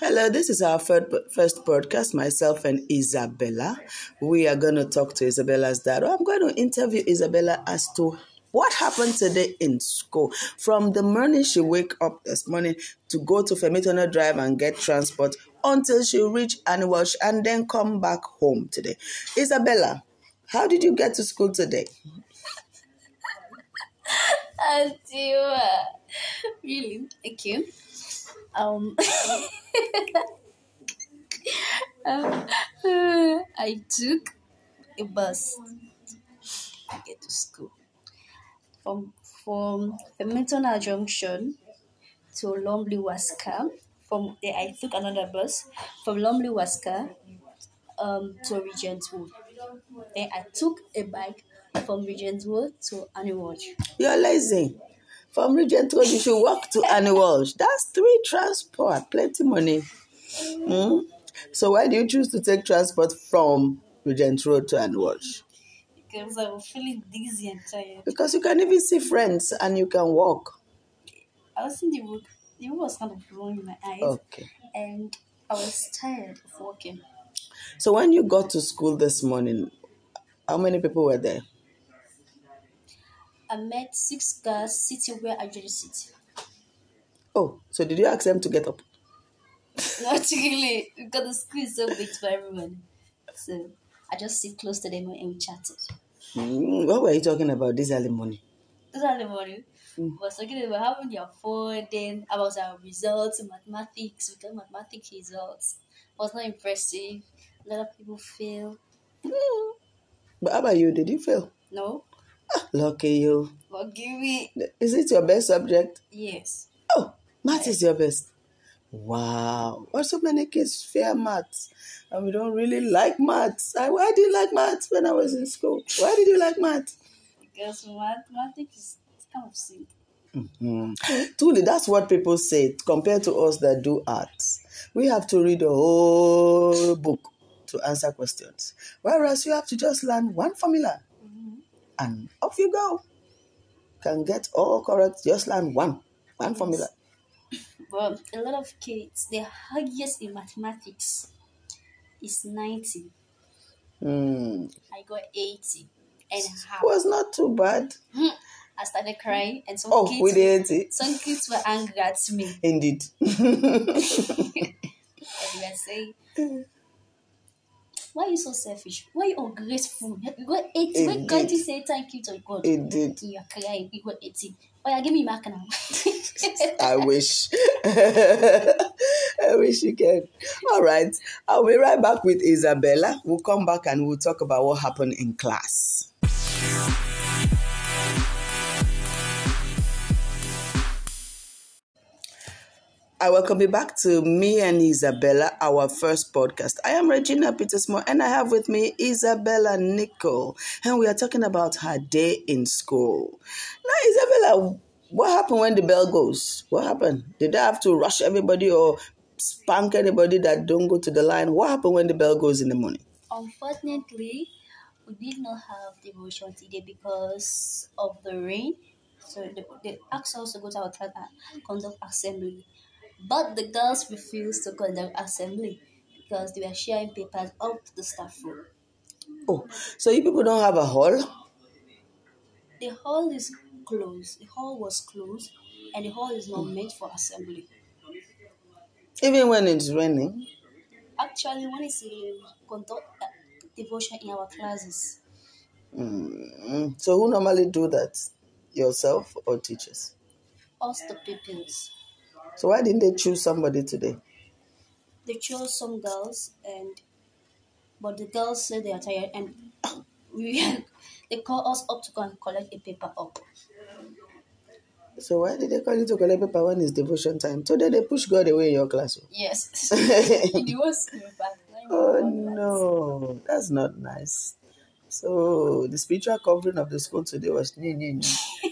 Hello, this is our first podcast. myself and Isabella. We are going to talk to Isabella's dad. I'm going to interview Isabella as to what happened today in school. From the morning she wake up this morning to go to Femitono Drive and get transport until she reach Annie Walsh and then come back home today. Isabella, how did you get to school today? Auntie, uh, really? Okay. Um, um, I took a bus to get to school from from Femitona Junction to Lumley Waska. From there, I took another bus from Lumley Waska um, to Regent Road. Then I took a bike from Regent Road to Annie Walsh. You're lazy. From Regent Road, you should walk to Annie Walsh. That's three transport, plenty money. Hmm? So why do you choose to take transport from Regent Road to Annie Walsh? Because I was feeling dizzy and tired. Because you can even see friends and you can walk. I was in the road. The road was kind of blowing in my eyes. Okay. And I was tired of walking. So when you got to school this morning, how many people were there? I met six girls sitting where I usually sit. Oh, so did you ask them to get up? Not really, because the school is so big for everyone. So I just sit close to them and we chatted. Mm, what were you talking about this early morning? This early morning, we was talking about having your phone, then about our results in mathematics, we got mathematics results. It was not impressive. A lot of people fail. But how about you? Did you fail? No, lucky you. give me Is it your best subject? yes. Oh, math is your best. Wow. Why so many kids fear maths? And we don't really like maths. Ah, Why did you like maths when I was in school? Why did you like maths? Because mathematics is kind of simple. Mhm. Truly, that's what people say compared to us that do arts. We have to read a whole book to answer questions. Whereas you have to just learn one formula and off you go. Can get all correct, just learn one, one formula. But a lot of kids, the highest in mathematics is 90. Hmm. I got 80 and half. Was not too bad. I started crying, and some Oh, kids, with the 80. some kids were angry at me. Indeed. And they were saying, Why are you so selfish? Why are you ungrateful? 80. Why Indeed. can't you say thank you to God? Indeed. You are crying. You got 80. Oh, yeah, give me mark now. I wish. I wish you can. All right. I'll be right back with Isabella. We'll come back and we'll talk about what happened in class. I welcome you back to me and Isabella, our first podcast. I am Regina Petersmore and I have with me Isabella Nicole, and we are talking about her day in school. Now, Isabella, what happened when the bell goes? What happened? Did I have to rush everybody or spank anybody that don't go to the line? What happened when the bell goes in the morning? Unfortunately, we did not have devotion today because of the rain. So they, they asked us to go to our class and conduct assembly. But the girls refused to conduct assembly because they were sharing papers up to the staff room. Oh, so you people don't have a hall? The hall is closed. The hall was closed and the hall is not meant for assembly. Even when it's raining? Actually, when it's rain, conduct uh, devotion in our classes. Mm. So who normally do that? Yourself or teachers? Us the pupils. So why didn't they choose somebody today? they chose some girls and but the girls said they are tired and we they call us up to go and collect a paper up So why did they call you to collect paper when it's devotion time? Today they push God away in your class. oh. yes it was. Oh no, that's not nice. So the spiritual covering of the school today was nee, nee, nee.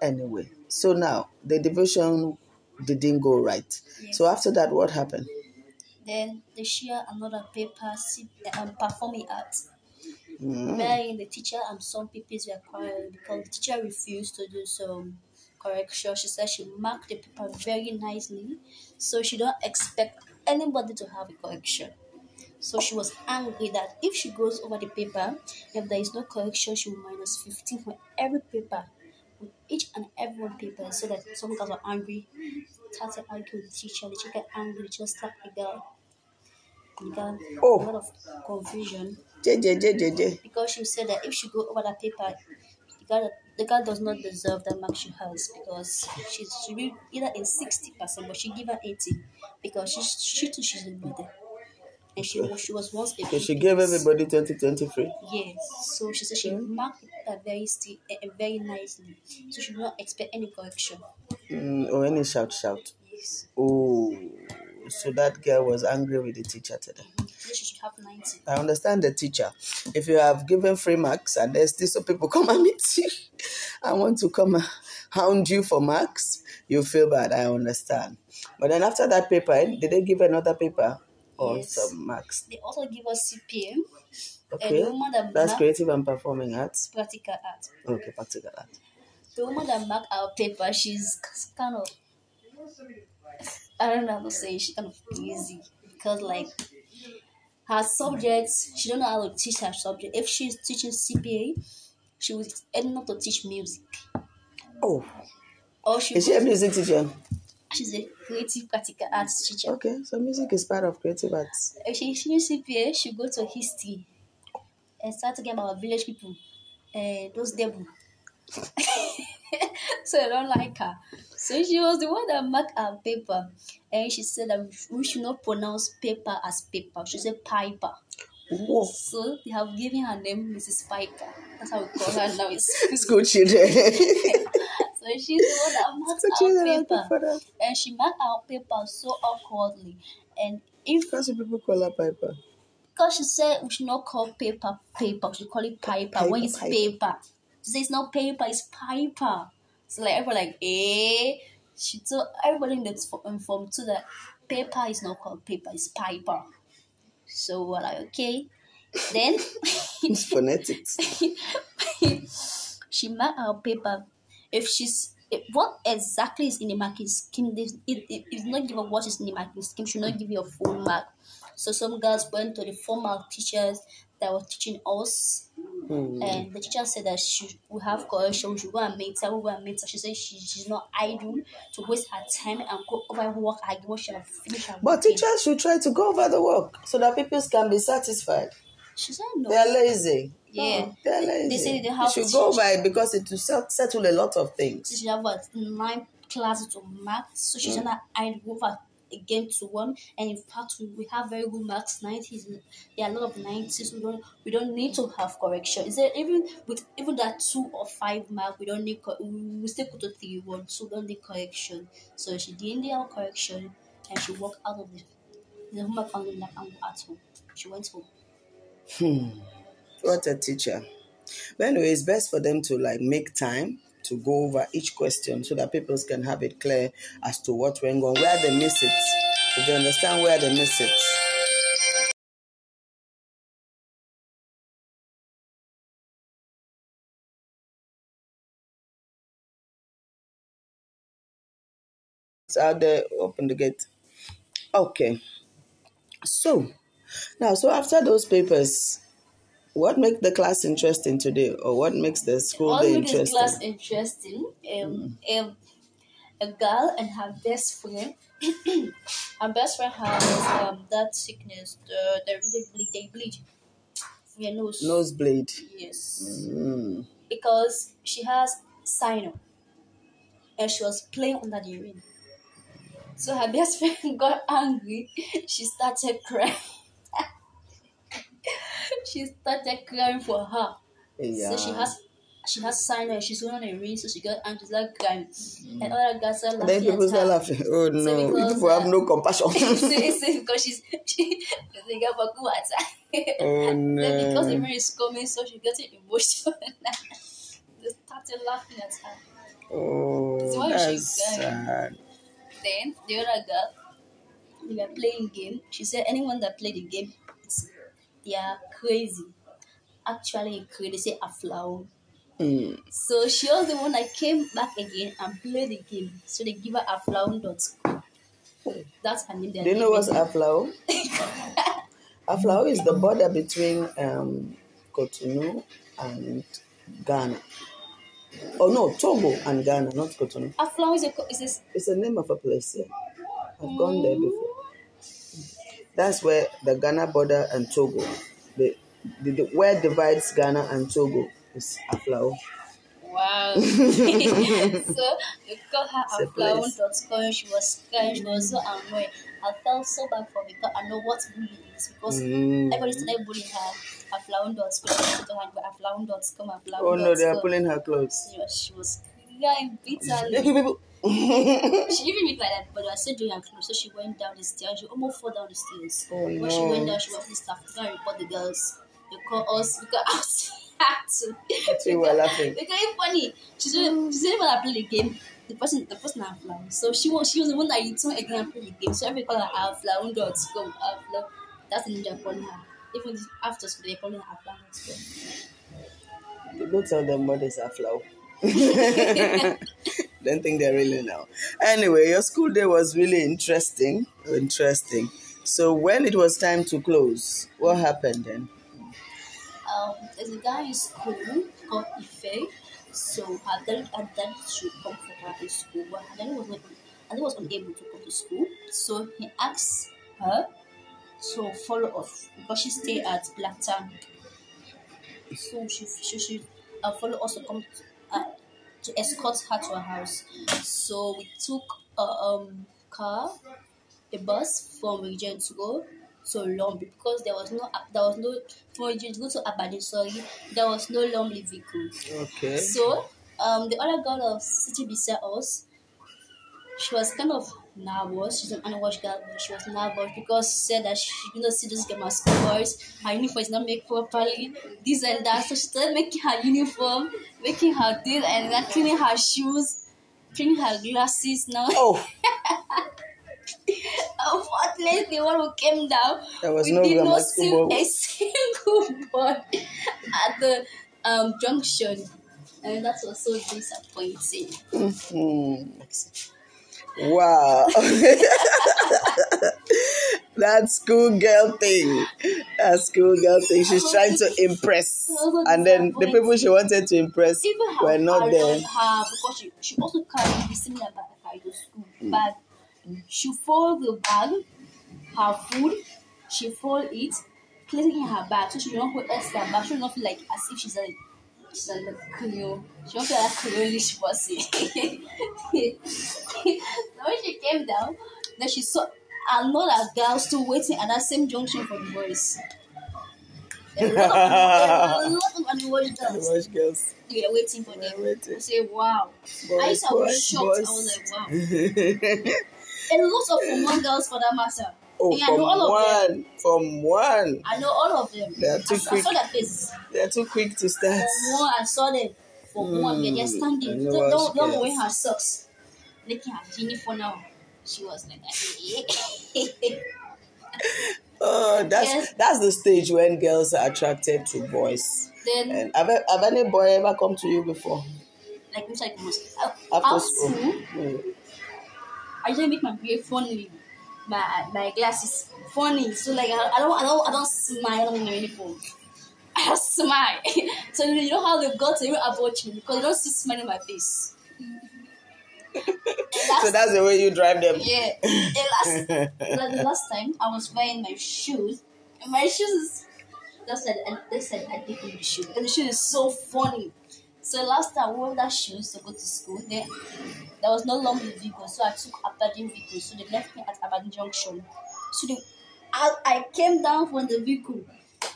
Anyway, so now the devotion didn't go right. So after that, what happened? then they share another paper sit, um, performing art Mm. wherein the teacher and some pupils were crying because the teacher refused to do some correction. She said she marked the paper very nicely, so she don't expect anybody to have a correction. So she was angry that if she goes over the paper, if there is no correction, she will minus 15 for every paper, with each and every one paper. So that some girls were angry, started arguing with the teacher. The teacher got angry, just slapped the girl. The girl Oh. a lot of confusion JJ, JJ, JJ. because she said that if she go over that paper, the girl, the girl does not deserve the mark she has because she's she be either in sixty percent, but she give her eighty because she she too she's a body, and she was she was once a So she big gave piece. everybody 2023. Yes, so she said she Okay. marked that very sti- uh, very nicely, so she do not expect any correction. Mm, or any shout, shout. Yes, Oh, so that girl was angry with the teacher today. so she should have ninety. I understand the teacher. If you have given free marks and there's still some people come and meet you, I want to come and hound you for marks, you feel bad. I understand. But then after that paper, eh, did they give another paper or Yes. They also give us CPA, Okay, that that's creative and performing arts. practical art. Okay, practical art. the woman that marked our paper, she's kind of, I don't know how to say, she's kind of crazy because like her subjects, she don't know how to teach her subject. If she's teaching CPA, she was ending up to teach music. Oh, Or she is she a music teacher? she's a creative practical arts teacher. Okay, so music is part of creative arts. If she finish CPA, eh, she go to history and start talking about village people and those devil. so I don't like her. So she was the one that marked our paper, and she said that we should not pronounce paper as paper. She said piper. Whoa. So they have given her name Mrs. Piper. That's how we call her now. It's School children. so she's the one that marked our paper, good for that. and she marked our paper so awkwardly. And if Because people call her Piper. Because she said we should not call paper paper, we should call it piper, Paper, when it's piper. paper. She said it's not paper, it's piper. So like everyone like, eh? She told everybody that's fo- informed too that paper is not called paper, it's piper. So we're like, okay. Then It's phonetics. she marked our paper. If she's if, what exactly is in the marking scheme, this it, it, it's not given what is in the marking scheme, should not give you a full mark. So some girls went to the formal teachers that were teaching us, Hmm. and the teacher said that she we have correction, we should go and meet her, we go and meet her. She said she, she's not idle to waste her time and go over her work again when she have finished her But working. teachers should try to go over the work so that people can be satisfied. She said no. They are lazy. Yeah. No, they are lazy. They say they You have should to go it because it will settle a lot of things. she have what nine classes to mark, so she's Mm. gonna add over again to one. And in fact, we- have very good marks. Nineties, there are a lot of nineties. We don't we don't need to have correction. Is there even with even that two or five mark? We don't need. We still go to three one, so we don't need correction. So she didn't have correction, and she walked out of the the homework on the lap and at home. She went home. What a teacher. But anyway, it's best for them to like make time to go over each question so that people can have it clear as to what went on, where they miss it. If they understand where they miss it. It's out there, open the gate. Okay. So now so after those papers, what makes the class interesting today, or what makes the school What day interesting? class interesting? Um, um, a girl and her best friend. her best friend has um that sickness, the the really bleed, they bleed. Your nose. Nosebleed. Yes. Mm. Because she has cyno, and she was playing under the rain. So her best friend got angry. She started crying. She started crying for her. Yeah. So she has she has signed and she's on a ring, so she got angry, she's like crying. And other guys are laughing. then people start laughing. Oh no, you because, people have uh, no compassion. say, say, because she's she they got for good oh Then because the no. rain is coming, so she getting emotional. they started laughing at her. Oh, why that's sad. Then the other girl, they were playing game. She said anyone that played the game, they are crazy. Actually, crazy. They say Aflao. Mm. So she was the one that came back again and played the game. So they give her a flower dot. That's her name. Do you know what's Aflao? Aflao is the border between um, Cotonou and Ghana. Oh no, Togo and Ghana, not Cotonou. A flower is a, is a It's the name of a place here. I've gone there before. That's where the Ghana border and Togo, the, the, the where divides Ghana and Togo is Aflao. Wow. so we got her It's a a flower place. dot com. She was crying. She was so annoyed. I felt so bad for her because I know what bullying is because Mm. everybody started bullying her. A flower dot com. A flower dot com. A flower Oh no, they are pulling her clothes. She was, she was crying bitterly. People, people. She even looked like that, but I said doing her clothes, so she went down the stairs. She almost fell down the stairs. Oh, when she went down, she was the staff go and report the girls. They call us because I was had to. You were laughing. Because it's funny. She's the she's the one that played the game. The person, the person had flown. So she was, she was the one that returned again and played the game. So every call her flown dot com. Flown. That's the ninja calling her. Even after school, they're calling her com. Go tell them what is Aflao. Don't think they really know. Anyway, your school day was really interesting. Interesting. So when it was time to close, what happened then? um, there's a guy in school called Ife. So her dad, her dad should come for her in school, but her dad was not, her dad was unable to come to school. So he asked her to follow us because she stayed at Black Tank. So she she should uh, follow us to come uh, to escort her to her house. So we took a um car, a bus from Regent to go to Lombi because there was no there was no from Regent to go to Abadi, sorry, there was no Lombi vehicle. Okay. So um the other girl of city beside us, she was kind of nervous. She's an unwashed girl, but she was nervous because she said that she did not see this girl my school boys. Her uniform is not made properly, this and that. So she started making her uniform, making her this and that, cleaning her shoes, cleaning her glasses now. Oh, Unfortunately, when we came down, There was we no did not see a single boy at the um, junction. And that was so disappointing. hmm. Wow. that schoolgirl thing. That schoolgirl thing. She's trying to impress. And then the people she wanted to impress Even her, were not there. her because she, she also carried the similar bag to school hmm. bag. She fold the bag, her food, she fold it, place it in her bag so she don't hold extra bag. She don't feel like as if she's a she's a little Creole. She feel like Creole-ish person. when she came down, then she saw another girl still waiting at that same junction for the boys. A lot of, a of unwashed girls. Watch girls. We are waiting for them. Waiting. I say, wow. I used to was shocked. boys. I was like, wow. A lot of from girls for that matter. Oh, I from know all of them. one. From one. I know all of them. They are too I, saw- I quick. saw their faces. They're too quick to start. From one, I saw them. From one, they're just Mm, standing. I Don't, don't, wear her socks. Making her uniform now. She was like, that. Oh, that's Yes. that's the stage when girls are attracted to boys. then, And have, have any boy ever come to you before? like, which like most. After school. school, Mm. I just make my beard funny. My my glasses funny. So like I, I don't I don't I don't smile on my uniform. I just smile. so you know how they got to even approach me because they don't see smile in my face. And So that's the way you drive them. yeah. And last like the last time I was wearing my shoes and my shoes they said and they said I didn't need the shoe. And the shoe is so funny. So last time I wore that shoes to go to school. Then there was no longer vehicle, so I took Aberdeen vehicle. So they left me at Aberdeen Junction. So they, I, I came down from the vehicle.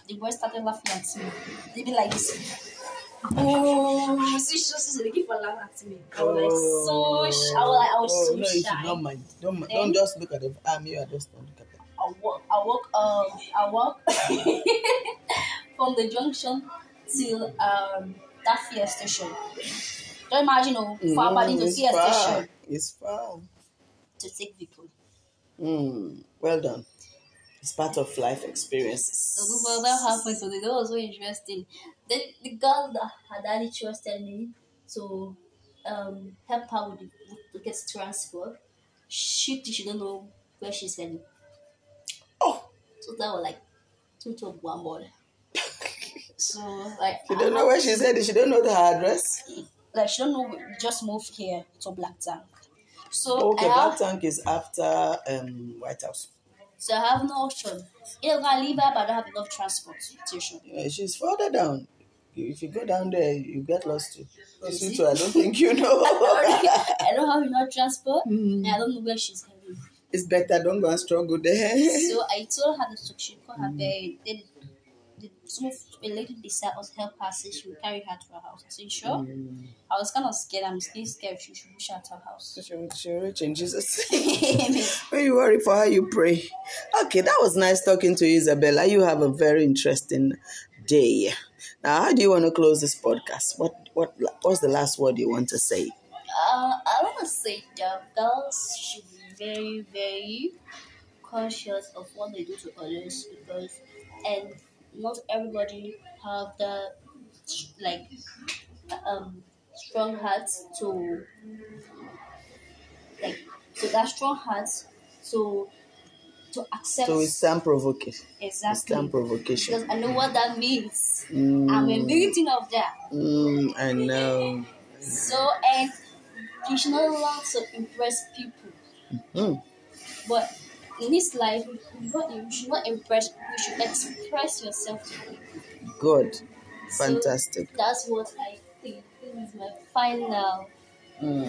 The boys started laughing at me. They be like this. Oh, she just keep on laughing at me. I was like so, sh- I was like, I was oh, so no, you should not mind. Don't, Then- don't just look at the arm. You are just don't look at them. I walk, I walk, um, I walk from the junction till um that fear station. Don't imagine, oh, from Aberdeen to it's fear far. station It's far. to take people. Mm, well done. It's part of life experiences. So well, that happened. So that was so interesting. Then the girl that had Ali trusted me to um, help her with, the, with get transport. She she don't know where she's heading. Oh, So that was like two to one ball. So like she don't know where she's headed. She don't know the address. like she don't know just moved here to Black Tank. So Okay, I have Black Tank is after um, White House. so I have no option. Either I leave her but I don't have enough transportation. Yeah, she's further down. If you go down there, you get lost too. Because too, I don't think you know. I don't have enough transport and I don't know where she's heading. it's better, don't go and struggle there. So I told her to she call her bed. Then the, some of a lady to help her say she would carry her to her house. I said, sure. Mm. I was kind of scared. I'm still scared she should push her to her house. She will she will reach in Jesus. when you worry for her, you pray. Okay, that was nice talking to you, Isabella. You have a very interesting day. Now, how do you want to close this podcast? What what what's the last word you want to say? Uh, I want to say that girls should be very, very conscious of what they do to others because, and not everybody have the like um strong heart to like to that strong heart to to accept So it's time provoking. exactly It's time provocation. because I know what that means. Mm, I'm a victim of that. mm, I know. So and you should not want to impress people. Mm, But in this life, you not- you should not impress. You should express yourself to people. good. So Fantastic. that's what I think. This is my final Mm,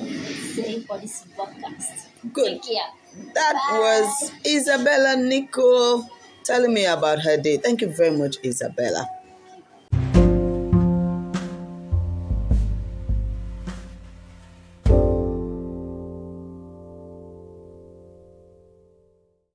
say for this podcast. good. That was Isabella Nico telling me about her day. Thank you very much, Isabella.